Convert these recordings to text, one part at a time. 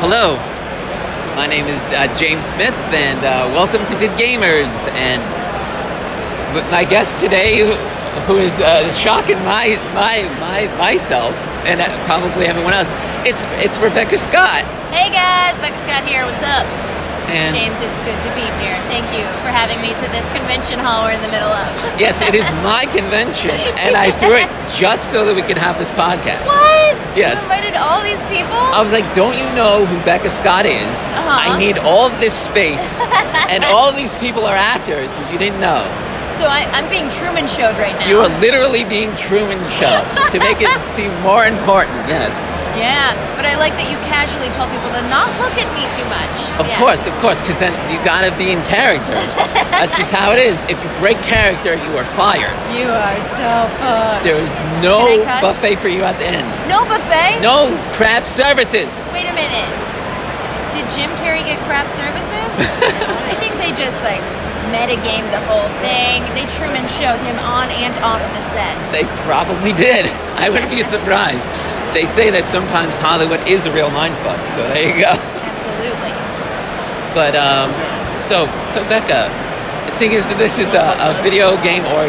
Hello, my name is uh, James Smith, and uh, welcome to Good Gamers. And my guest today, who is uh, shocking my, my my myself and uh, probably everyone else, it's it's Rebecca Scott. Hey guys, Rebecca Scott here. What's up? And James, it's good to be here. Thank you for having me to this convention hall we're in the middle of. yes, it is my convention, and I threw it just so that we could have this podcast. What? Yes. You invited all these people? I was like, don't you know who Becca Scott is? Uh-huh. I need all this space, and all these people are actors, if you didn't know. So I, I'm being Truman showed right now. You are literally being Truman Show to make it seem more important. Yes, Yeah, but I like that you casually tell people to not look at me too much. of Yeah. course, of course, because then you gotta be in character. That's just how it is. If you break character, you are fired. You are so fun. There is no Can I cuss? buffet for you at the end. No buffet? No craft services. Wait a minute. Did Jim Carrey get craft services? I think they just like metagame the whole thing. They Truman showed him on and off the set. They probably did. I wouldn't be surprised. They say that sometimes Hollywood is a real mindfuck. So there you go. Absolutely. But um, so so Becca, seeing as this is a, a video game or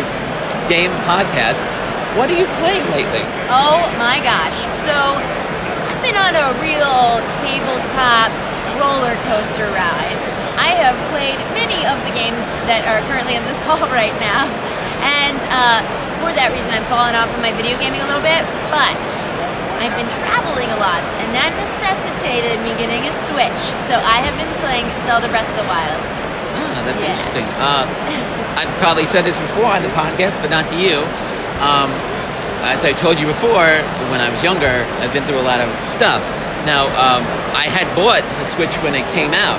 game podcast, what are you playing lately? Oh my gosh. So I've been on a real tabletop roller coaster ride. I have played many of the games that are currently in this hall right now. And uh, for that reason, I'm falling off of my video gaming a little bit. But I've been traveling a lot, and that necessitated me getting a Switch. So I have been playing Zelda Breath of the Wild. Ah, that's Yeah. interesting. Uh, I probably said this before on the podcast, but not to you. Um, as I told you before, when I was younger, I've been through a lot of stuff. Now, um, I had bought the Switch when it came out.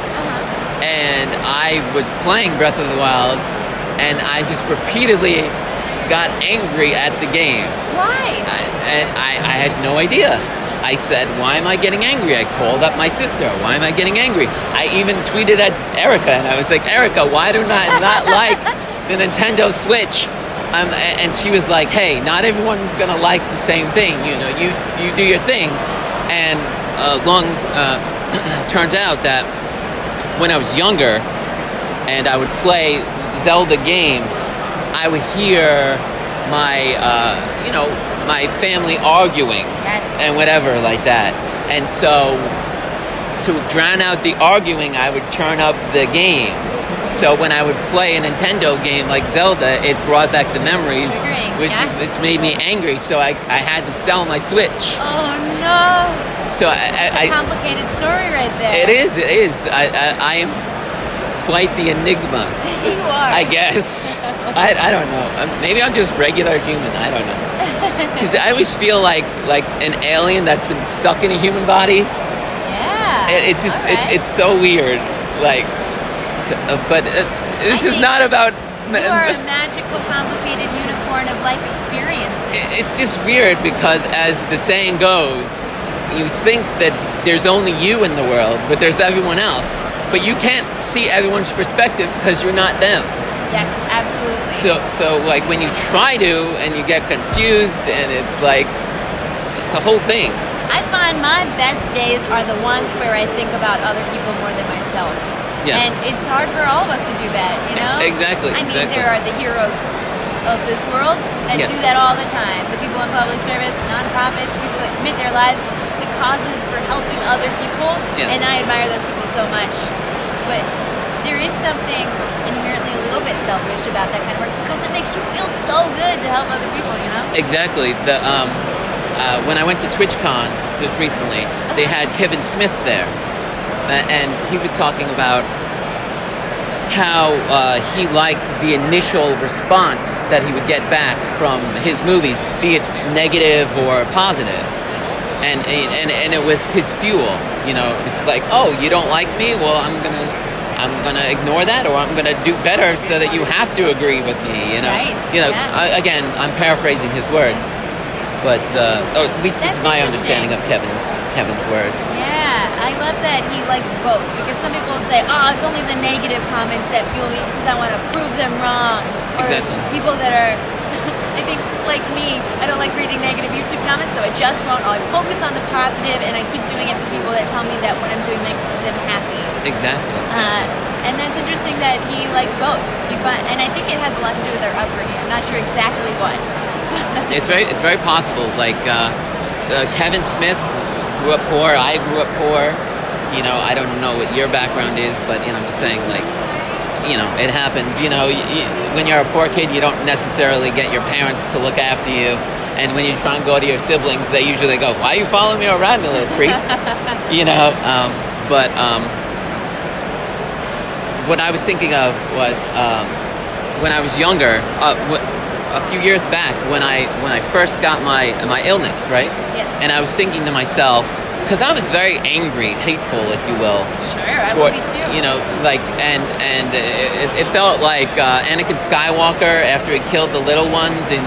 And I was playing Breath of the Wild, and I just repeatedly got angry at the game. Why? I, and I, I had no idea. I said, "Why am I getting angry?" I called up my sister. Why am I getting angry? I even tweeted at Erica, and I was like, "Erica, why do I not like the Nintendo Switch?" Um, and she was like, "Hey, not everyone's gonna like the same thing. You know, you you do your thing." And uh, long uh, turned out that when I was younger, and I would play Zelda games, I would hear my, uh, you know, my family arguing Yes. and whatever like that. And so, to drown out the arguing, I would turn up the game. So when I would play a Nintendo game like Zelda, it brought back the memories, Triggering, which yeah. which made me angry. So I, I had to sell my Switch. Oh no! So I, I, Complicated story right there. it is it is I, I, I am quite the enigma. You are. I guess. I, I don't know. Maybe I'm just regular human. I don't know. Because I always feel like like an alien that's been stuck in a human body. yeah. It, it's just Okay. it, it's so weird. Like, uh, but uh, this is not about. You are a magical, complicated unicorn of life experiences. It's just weird because, as the saying goes, you think that there's only you in the world, but there's everyone else. But you can't see everyone's perspective because you're not them. Yes, absolutely. So, so like when you try to and you get confused and it's like it's a whole thing. I find my best days are the ones where I think about other people more than myself. Yes. And it's hard for all of us to do that, you know? Exactly, I mean, exactly. there are the heroes of this world that Yes. do that all the time. The people in public service, nonprofits, people that commit their lives to causes for helping other people. Yes. And I admire those people so much. But there is something inherently a little bit selfish about that kind of work because it makes you feel so good to help other people, you know? Exactly. The um, uh, when I went to TwitchCon just recently, they had Kevin Smith there, uh, and he was talking about how uh, he liked the initial response that he would get back from his movies, be it negative or positive. And, and and it was his fuel, you know. It's like, oh, you don't like me? Well, I'm gonna, I'm gonna ignore that, or I'm gonna do better so that you have to agree with me, you know. Right, You know, yeah. I, again, I'm paraphrasing his words, but uh, or at least this is my understanding of Kevin's Kevin's words. Yeah, I love that he likes both because some people say, "Oh, it's only the negative comments that fuel me because I want to prove them wrong." Or Exactly. People that are I think, like me, I don't like reading negative YouTube comments, so I just won't. I focus on the positive, and I keep doing it for people that tell me that what I'm doing makes them happy. Exactly. Uh, and that's interesting that he likes both. You find, and I think it has a lot to do with their upbringing. I'm not sure exactly what. it's very it's very possible. Like uh, uh, Kevin Smith grew up poor. I grew up poor. You know, I don't know what your background is, but you know, I'm just saying like you know, it happens. You know, you, when you're a poor kid, you don't necessarily get your parents to look after you. And when you try and go to your siblings, they usually go, "Why are you following me around, you little creep?" you know. Um, but um, what I was thinking of was um, when I was younger, uh, w- a few years back, when I when I first got my my illness, right? Yes. And I was thinking to myself, because I was very angry, hateful, if you will. Sure, I would be too. You know, like, and and it, it felt like uh, Anakin Skywalker after he killed the little ones in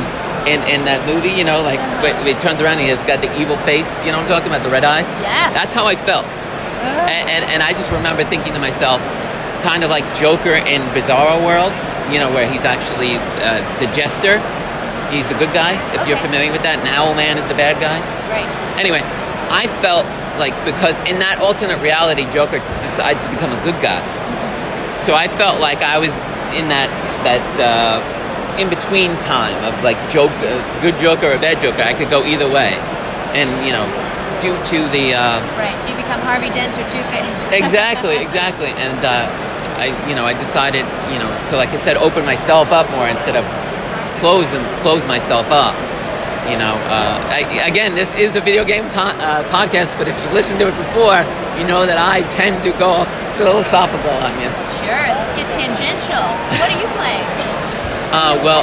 in, in that movie. You know, like when he turns around, and he's got the evil face. You know, what I'm talking about the red eyes. Yeah. That's how I felt, Uh-huh. and, and and I just remember thinking to myself. Kind of like Joker in Bizarro World, you know, where he's actually uh, the jester. He's the good guy, if you're familiar with that, and Owlman is the bad guy. Right. Anyway, I felt like because in that alternate reality, Joker decides to become a good guy. So I felt like I was in that that uh, in between time of like joke, uh, good Joker or bad Joker. I could go either way, and you know, due to the uh, Right. Do you become Harvey Dent or Two Face? exactly, exactly, and uh, I you know I decided you know to like I said open myself up more instead of close and close myself up. You know, uh, I, again, this is a video game con- uh, podcast, but if you've listened to it before, you know that I tend to go off philosophical on you. Sure. Let's get tangential. What are you playing? Uh, well,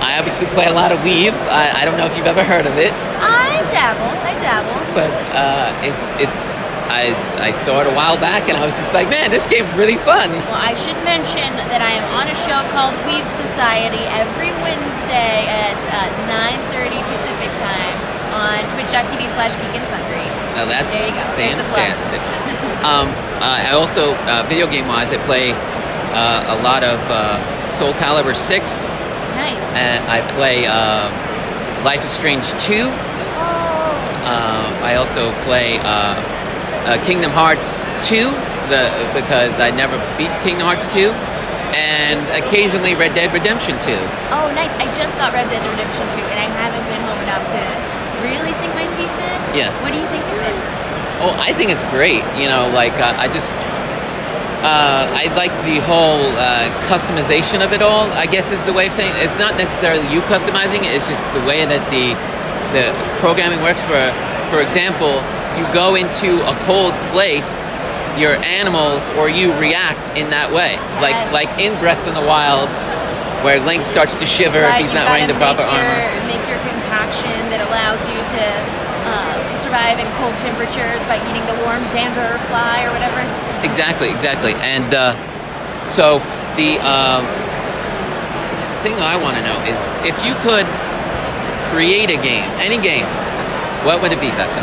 I obviously play a lot of Weave. I, I don't know if you've ever heard of it, I dabble. I dabble. but uh, it's it's I I saw it a while back, and I was just like, man, this game's really fun. Well, I should mention that I am on a show called Weave Society every Wednesday at uh, 9.30 Pacific time on twitch.tv slash geek and sundry. Now that's There you go. The fantastic. um, uh, I also, uh, video game wise, I play uh, a lot of uh, Soul Calibur 6, Nice. and I play uh, Life is Strange 2. oh. Uh, I also play uh, Kingdom Hearts 2 the, because I never beat Kingdom Hearts 2, and occasionally Red Dead Redemption 2. Oh, nice. I just got Red Dead Redemption 2, and I haven't been home enough to really sink my teeth in. Yes. What do you think of it? Oh, I think it's great. You know, like uh, I just, uh, I like the whole uh, customization of it all. I guess is the way of saying it. it's not necessarily you customizing it. It's just the way that the the programming works. For for example, you go into a cold place, your animals or you react in that way. Like Yes. like in Breath of the Wild, where Link starts to shiver Right, if he's not wearing the proper make your, armor. Make your concoction that allows you to um, survive in cold temperatures by eating the warm darner fly or whatever. Exactly, exactly. And uh, so the um, thing I want to know is if you could create a game, any game, what would it be, Becca?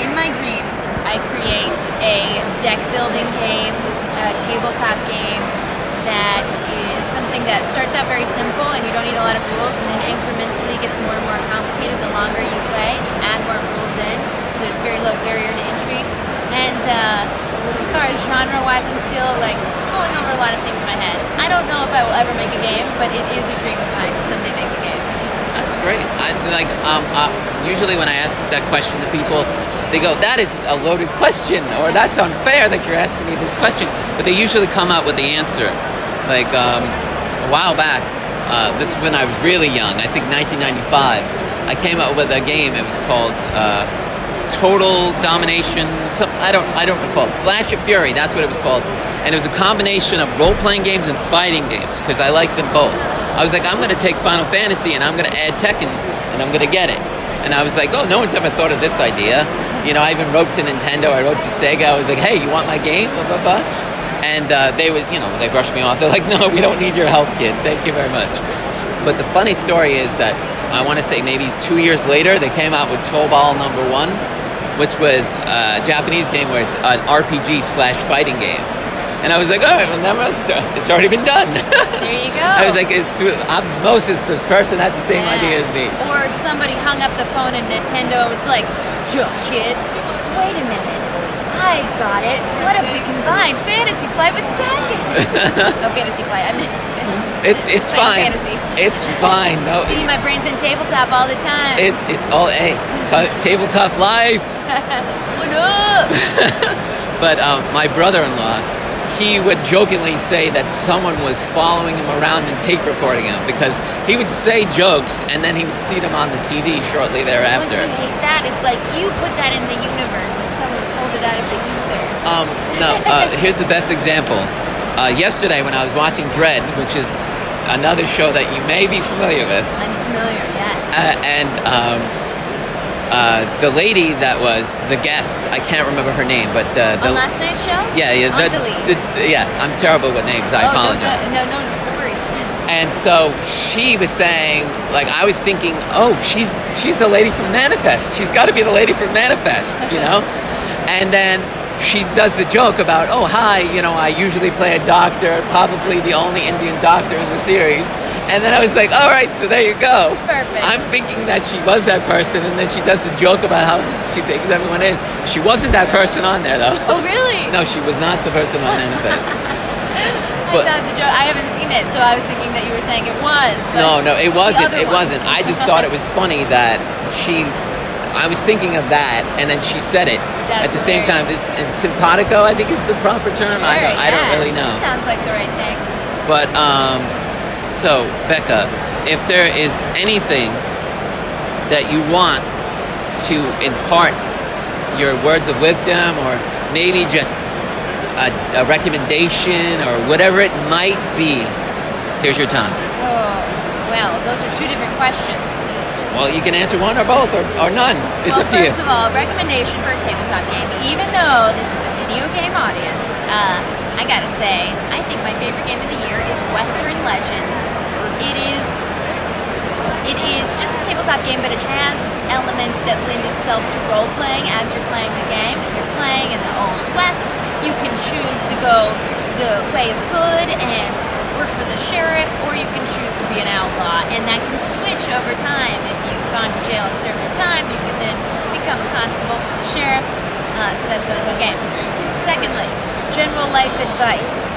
In my dreams, I create a deck building game, a tabletop game that is something that starts out very simple and you don't need a lot of rules and then incrementally gets more and more complicated the longer you play and you add more rules in. So there's very low barrier to entry. And uh, as far as genre wise, I'm still like mulling over a lot of things in my head. I don't know if I will ever make a game, but it is a dream of mine to someday make a game. That's great. I like. Um, uh, usually, when I ask that question to people, they go, "That is a loaded question," or "That's unfair that you're asking me this question." But they usually come up with the answer. Like um, a while back, uh, that's when I was really young. I think 1995. I came up with a game. It was called uh, Total Domination. Some, I don't. I don't recall. Flash of Fury. That's what it was called. And it was a combination of role-playing games and fighting games because I liked them both. I was like, I'm going to take Final Fantasy and I'm going to add Tekken and I'm going to get it. And I was like, oh, no one's ever thought of this idea. You know, I even wrote to Nintendo. I wrote to Sega. I was like, hey, you want my game? Blah blah blah. And uh, they would, you know, they brushed me off. They're like, no, we don't need your help, kid. Thank you very much. But the funny story is that I want to say maybe two years later, they came out with Tobal Number One, which was a Japanese game where it's an RPG slash fighting game. And I was like, all right, well, never. It's it's already been done. There you go. I was like, it, through osmosis, the person had the same Yeah. idea as me. Or somebody hung up the phone and Nintendo was like, Joke, kid. Wait a minute. I got it. What if we combine Fantasy Flight with Tekken? oh, Fantasy Flight. I mean, It's it's fine. fantasy. It's fine. No, see, my brain's in tabletop all the time. it's it's all a t- tabletop life. what up? But um, my brother-in-law, he would jokingly say that someone was following him around and tape recording him because he would say jokes and then he would see them on the TV shortly thereafter. Don't you hate that? It's like you put that in the universe and someone pulled it out of the ether. Um, no, uh, here's the best example. Uh, yesterday, when I was watching Dread, which is another show that you may be familiar with, I'm familiar, yes. uh, and um, uh, the lady that was the guest, I can't remember her name, but uh, the On last night's show? yeah, yeah, the, the, yeah, I'm terrible with names. I Oh, no, apologize. No, no, no, no worries. And so she was saying, like, I was thinking, oh, she's she's the lady from Manifest. She's got to be the lady from Manifest, you know. and then she does the joke about, oh, hi, you know, I usually play a doctor, probably the only Indian doctor in the series. And then I was like, all right, so there you go. Perfect. I'm thinking that she was that person, and then she does the joke about how she thinks everyone is. She wasn't that person on there, though. Oh, really? No, she was not the person on Manifest. I but- the joke. I haven't seen it, so I was thinking that you were saying it was. But No, no, it wasn't. It one. wasn't. I just thought it was funny that she. I was thinking of that, and then she said it at the same time. It's, it's simpatico. I think is the proper term. I don't. I don't really know. Sounds like the right thing. But um, so Becca, if there is anything that you want to impart your words of wisdom, or maybe just a, a recommendation, or whatever it might be, here's your time. So, well, those are two different questions. Well, you can answer one or both or, or none. It's well, up to you. first of all, recommendation for a tabletop game. Even though this is a video game audience, uh, I gotta say, I think my favorite game of the year is Western Legends. It is, it is just a tabletop game, but it has elements that lend itself to role playing as you're playing the game. You're playing in the Old West, you can choose to go the way of good and work for the sheriff, or you can choose to be an outlaw, and that can switch over time. If you've gone to jail and served your time, you can then become a constable for the sheriff. Uh, so that's a really fun game. Life advice.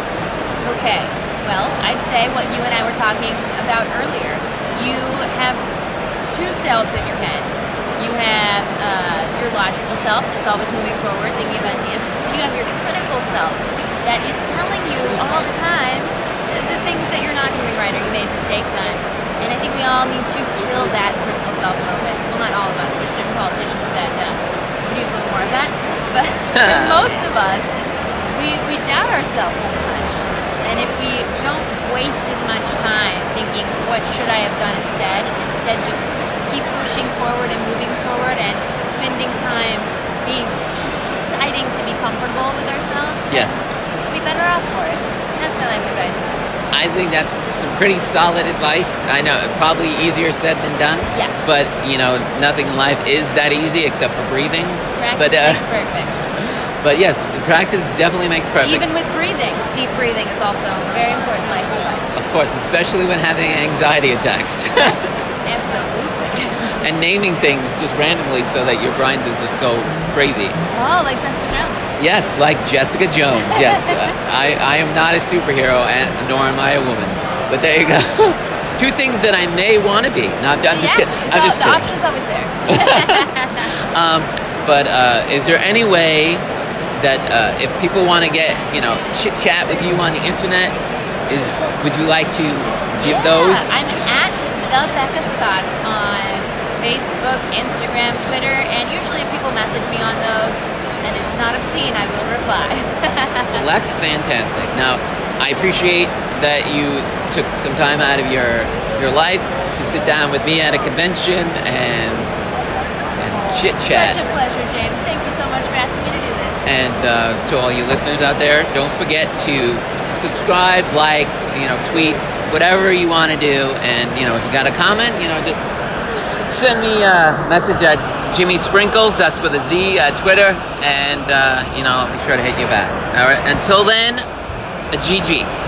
Okay, well, I'd say what you and I were talking about earlier. You have two selves in your head. You have uh, your logical self that's always moving forward, thinking of ideas. You have your critical self that is telling you all the time the, the things that you're not doing right or you made mistakes on. And I think we all need to kill that critical self a little bit. Well, not all of us. There's certain politicians that uh, could use a little more of that. But most of us, we, we doubt ourselves too much. And if we don't waste as much time thinking, what should I have done instead? And Instead, just keep pushing forward and moving forward and spending time being just deciding to be comfortable with ourselves, then Yes. be better off for it. That's my life advice. I think that's some pretty solid advice. I know probably easier said than done. Yes. But you know, nothing in life is that easy except for breathing. Practice but uh, perfect. but yes, the practice definitely makes perfect. Even with breathing, deep breathing is also very important life advice. of course, especially when having anxiety attacks Yes, absolutely. and naming things just randomly so that your brain doesn't go crazy. Oh, like Jessica Jones. Yes, like Jessica Jones. Yes, uh, I, I am not a superhero, and nor am I a woman. But there you go. Two things that I may want to be. No, I'm, I'm just kidding. I'm all- just the kidding. option's always there. Um, but uh, is there any way that uh, if people want to get you know chit chat with you on the internet, is would you like to give yeah, those? I'm at the Becca Scott on Facebook, Instagram, Twitter, and usually if people message me on those and it's not obscene, I will reply. Well, that's fantastic. Now, I appreciate that you took some time out of your your life to sit down with me at a convention and, and chit chat. Such a pleasure, James. Thank you so much for asking me to do. And uh, to all you listeners out there, don't forget to subscribe, like, you know, tweet, whatever you want to do. And you know, if you got a comment, you know, just send me a message at Jimmy Sprinkles. That's with a Z at Twitter, and uh, you know, I'll be sure to hit you back. All right. Until then, a GG.